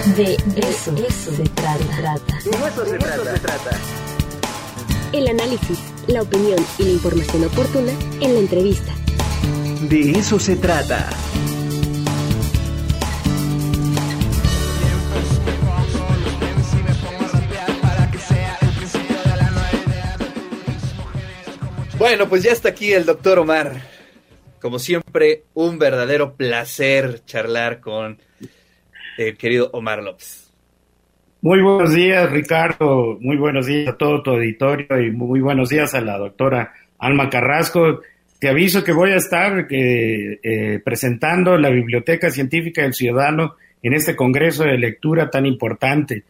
De eso, se trata. De eso se trata. El análisis, la opinión y la información oportuna en la entrevista. De eso se trata. Bueno, pues ya está aquí el doctor Omar. Como siempre, un verdadero placer charlar con el querido Omar López. Muy buenos días, Ricardo. Muy buenos días a todo tu auditorio y muy buenos días a la doctora Alma Carrasco. Te aviso que voy a estar eh, eh, presentando la Biblioteca Científica del Ciudadano en este Congreso de Lectura tan importante.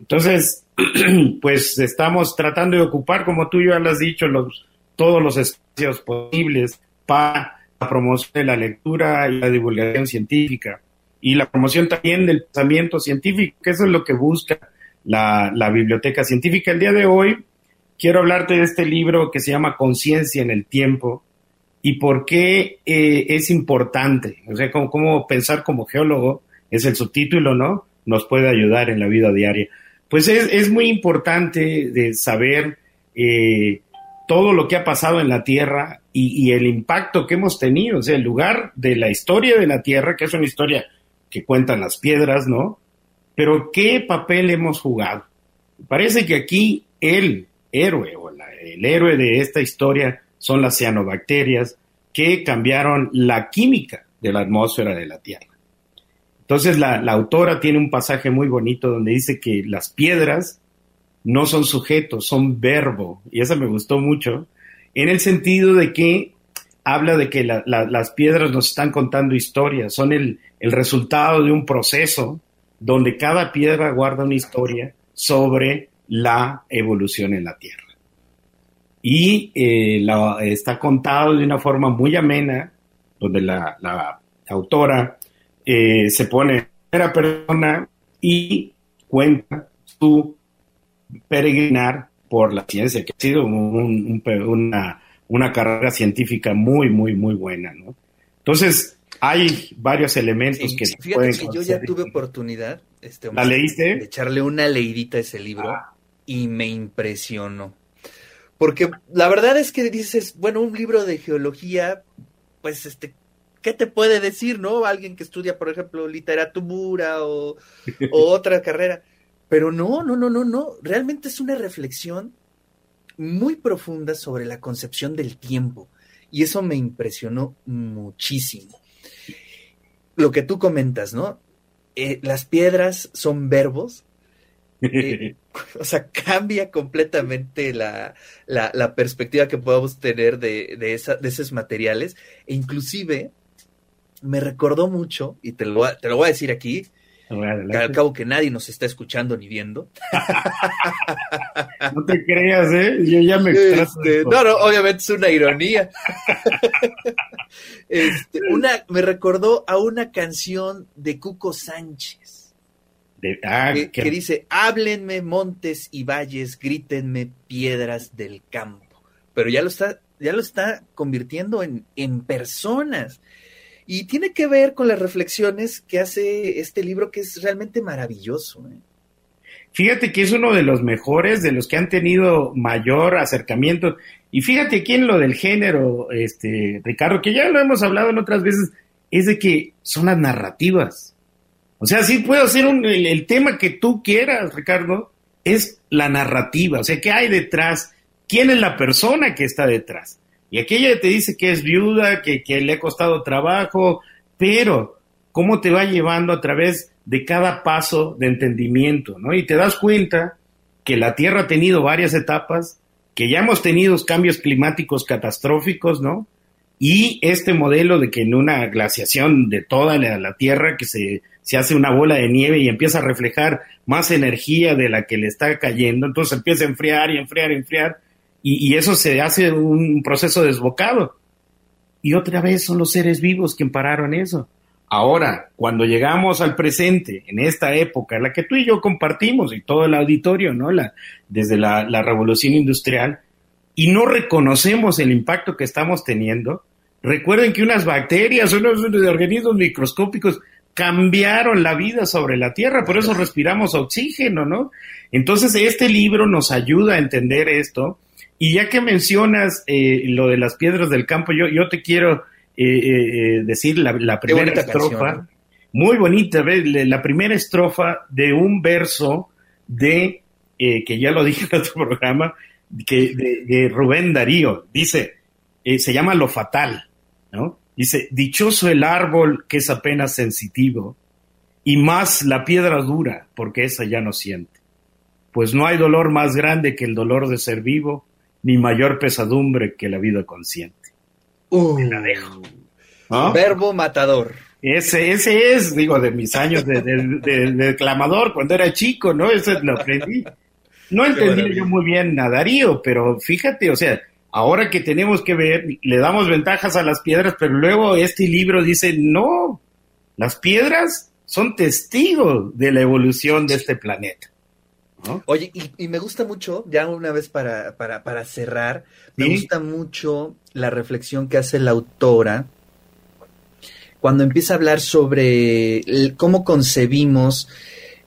Entonces, pues estamos tratando de ocupar, como tú ya lo has dicho, los, todos los espacios posibles para la promoción de la lectura y la divulgación científica y la promoción también del pensamiento científico, que eso es lo que busca la, la biblioteca científica. El día de hoy quiero hablarte de este libro que se llama Conciencia en el Tiempo y por qué eh, es importante, o sea, cómo, cómo pensar como geólogo, es el subtítulo, ¿no? Nos puede ayudar en la vida diaria. Pues es, es muy importante de saber eh, todo lo que ha pasado en la Tierra y, y, el impacto que hemos tenido, o sea, el lugar de la historia de la Tierra, que es una historia que cuentan las piedras, ¿no? Pero ¿qué papel hemos jugado? Parece que aquí el héroe o el héroe de esta historia son las cianobacterias que cambiaron la química de la atmósfera de la Tierra. Entonces la, la autora tiene un pasaje muy bonito donde dice que las piedras no son sujetos, son verbo, y eso me gustó mucho, en el sentido de que habla de que la, la, las piedras nos están contando historias, son el, resultado de un proceso donde cada piedra guarda una historia sobre la evolución en la Tierra. Y eh, está contado de una forma muy amena, donde la, autora eh, se pone en primera persona y cuenta su peregrinar por la ciencia, que ha sido un, un, una, una, carrera científica muy, muy, muy buena, ¿no? Entonces, hay varios elementos sí, que fíjate pueden que yo ya tuve oportunidad este, ¿La leíste? de echarle una leidita a ese libro ah. y me impresionó. Porque la verdad es que dices, bueno, un libro de geología, pues este, ¿qué te puede decir, no? Alguien que estudia, por ejemplo, literatura o, o otra carrera. Pero no, no, no, no, no. Realmente es una reflexión muy profunda sobre la concepción del tiempo. Y eso me impresionó muchísimo. Lo que tú comentas, ¿no? Eh, las piedras son verbos. Eh, o sea, cambia completamente la, la, la, perspectiva que podamos tener de, de, esa, de esos materiales. E inclusive me recordó mucho, y te lo, te lo voy a decir aquí, que al cabo que nadie nos está escuchando ni viendo. No te creas, ¿eh? Yo ya me este, No, no, obviamente es una ironía. este, una, me recordó a una canción de Cuco Sánchez. De, ah, que, que, dice, háblenme montes y valles, grítenme piedras del campo. Pero ya lo está, ya lo está convirtiendo en, en personas. Y tiene que ver con las reflexiones que hace este libro que es realmente maravilloso. ¿eh? Fíjate que es uno de los mejores, de los que han tenido mayor acercamiento. Y fíjate aquí en lo del género, este, Ricardo, que ya lo hemos hablado en otras veces, es de que son las narrativas. O sea, sí puedo hacer el, tema que tú quieras, Ricardo, es la narrativa. O sea, ¿qué hay detrás? ¿Quién es la persona que está detrás? Y aquella te dice que es viuda, que, le ha costado trabajo, pero cómo te va llevando a través de cada paso de entendimiento, ¿no? Y te das cuenta que la Tierra ha tenido varias etapas, que ya hemos tenido cambios climáticos catastróficos, ¿no? Y este modelo de que en una glaciación de toda la, Tierra, que se, se hace una bola de nieve y empieza a reflejar más energía de la que le está cayendo, entonces empieza a enfriar y enfriar y enfriar, y, y, eso se hace un proceso desbocado. Y otra vez son los seres vivos quien pararon eso. Ahora, cuando llegamos al presente, en esta época, la que tú y yo compartimos y todo el auditorio, ¿no? La, desde la, revolución industrial, y no reconocemos el impacto que estamos teniendo, recuerden que unas bacterias, unos organismos microscópicos, cambiaron la vida sobre la Tierra, por eso respiramos oxígeno, ¿no? Entonces, este libro nos ayuda a entender esto. Y ya que mencionas eh, lo de las piedras del campo, yo, yo te quiero eh, eh, decir la, la primera estrofa, canción, muy bonita, la primera estrofa de un verso de, que ya lo dije en otro programa, que, de, de Rubén Darío. Dice, se llama Lo Fatal, ¿no? Dice, dichoso el árbol que es apenas sensitivo, y más la piedra dura, porque esa ya no siente. Pues no hay dolor más grande que el dolor de ser vivo, ni mayor pesadumbre que la vida consciente. Uh, la dejo. Verbo matador. Ese, ese es, digo, de mis años de, de, declamador, cuando era chico, ¿no? Ese lo aprendí. No entendí yo muy bien a Darío, pero fíjate, o sea, ahora que tenemos que ver, le damos ventajas a las piedras, pero luego este libro dice, no, las piedras son testigos de la evolución de este planeta. Oye, y, me gusta mucho, ya una vez para, para, para cerrar, me gusta mucho la reflexión que hace la autora cuando empieza a hablar sobre cómo concebimos,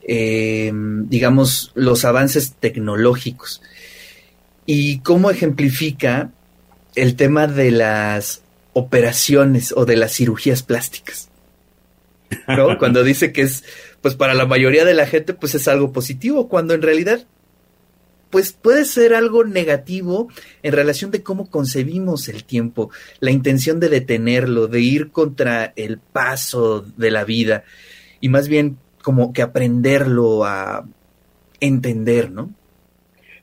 eh, digamos, los avances tecnológicos y cómo ejemplifica el tema de las operaciones o de las cirugías plásticas. ¿no? Cuando dice que es, pues para la mayoría de la gente, pues es algo positivo, cuando en realidad, pues puede ser algo negativo en relación de cómo concebimos el tiempo, la intención de detenerlo, de ir contra el paso de la vida, y más bien como que aprenderlo a entender, ¿no?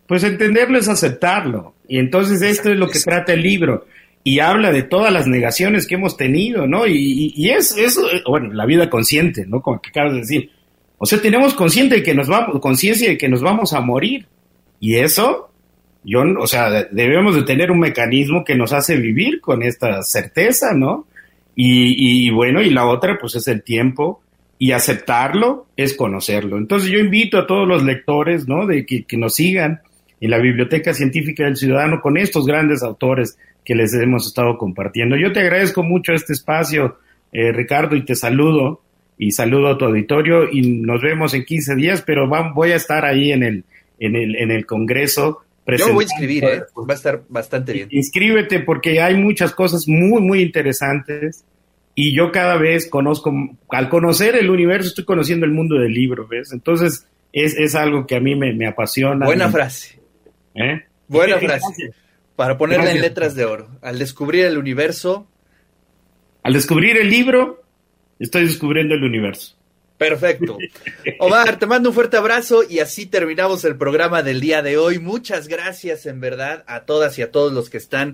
Pues entenderlo es aceptarlo. Y entonces esto es lo que trata el libro. Y habla de todas las negaciones que hemos tenido, ¿no? Y, es eso, bueno, la vida consciente, ¿no? Como que acabas de decir. O sea, tenemos consciente de que nos vamos, conciencia de que nos vamos a morir. Y eso, yo, o sea, debemos de tener un mecanismo que nos hace vivir con esta certeza, ¿no? Y, y bueno, y la otra, pues es el tiempo y aceptarlo es conocerlo. Entonces yo invito a todos los lectores, ¿no? De que, que nos sigan en la Biblioteca Científica del Ciudadano con estos grandes autores que les hemos estado compartiendo. Yo te agradezco mucho este espacio, eh, Ricardo, y te saludo y saludo a tu auditorio y nos vemos en 15 días, pero voy a estar ahí en el, en el, en el Congreso. Yo voy a inscribir, ¿eh? va a estar bastante bien. Inscríbete porque hay muchas cosas muy, muy interesantes y yo cada vez conozco, al conocer el universo, estoy conociendo el mundo del libro, ¿ves? Entonces es, es algo que a mí me, me apasiona. Buena frase. ¿Eh? Buena frase. Para ponerla en letras de oro. Al descubrir el universo. Al descubrir el libro, estoy descubriendo el universo. Perfecto. Omar, te mando un fuerte abrazo y así terminamos el programa del día de hoy. Muchas gracias en verdad a todas y a todos los que están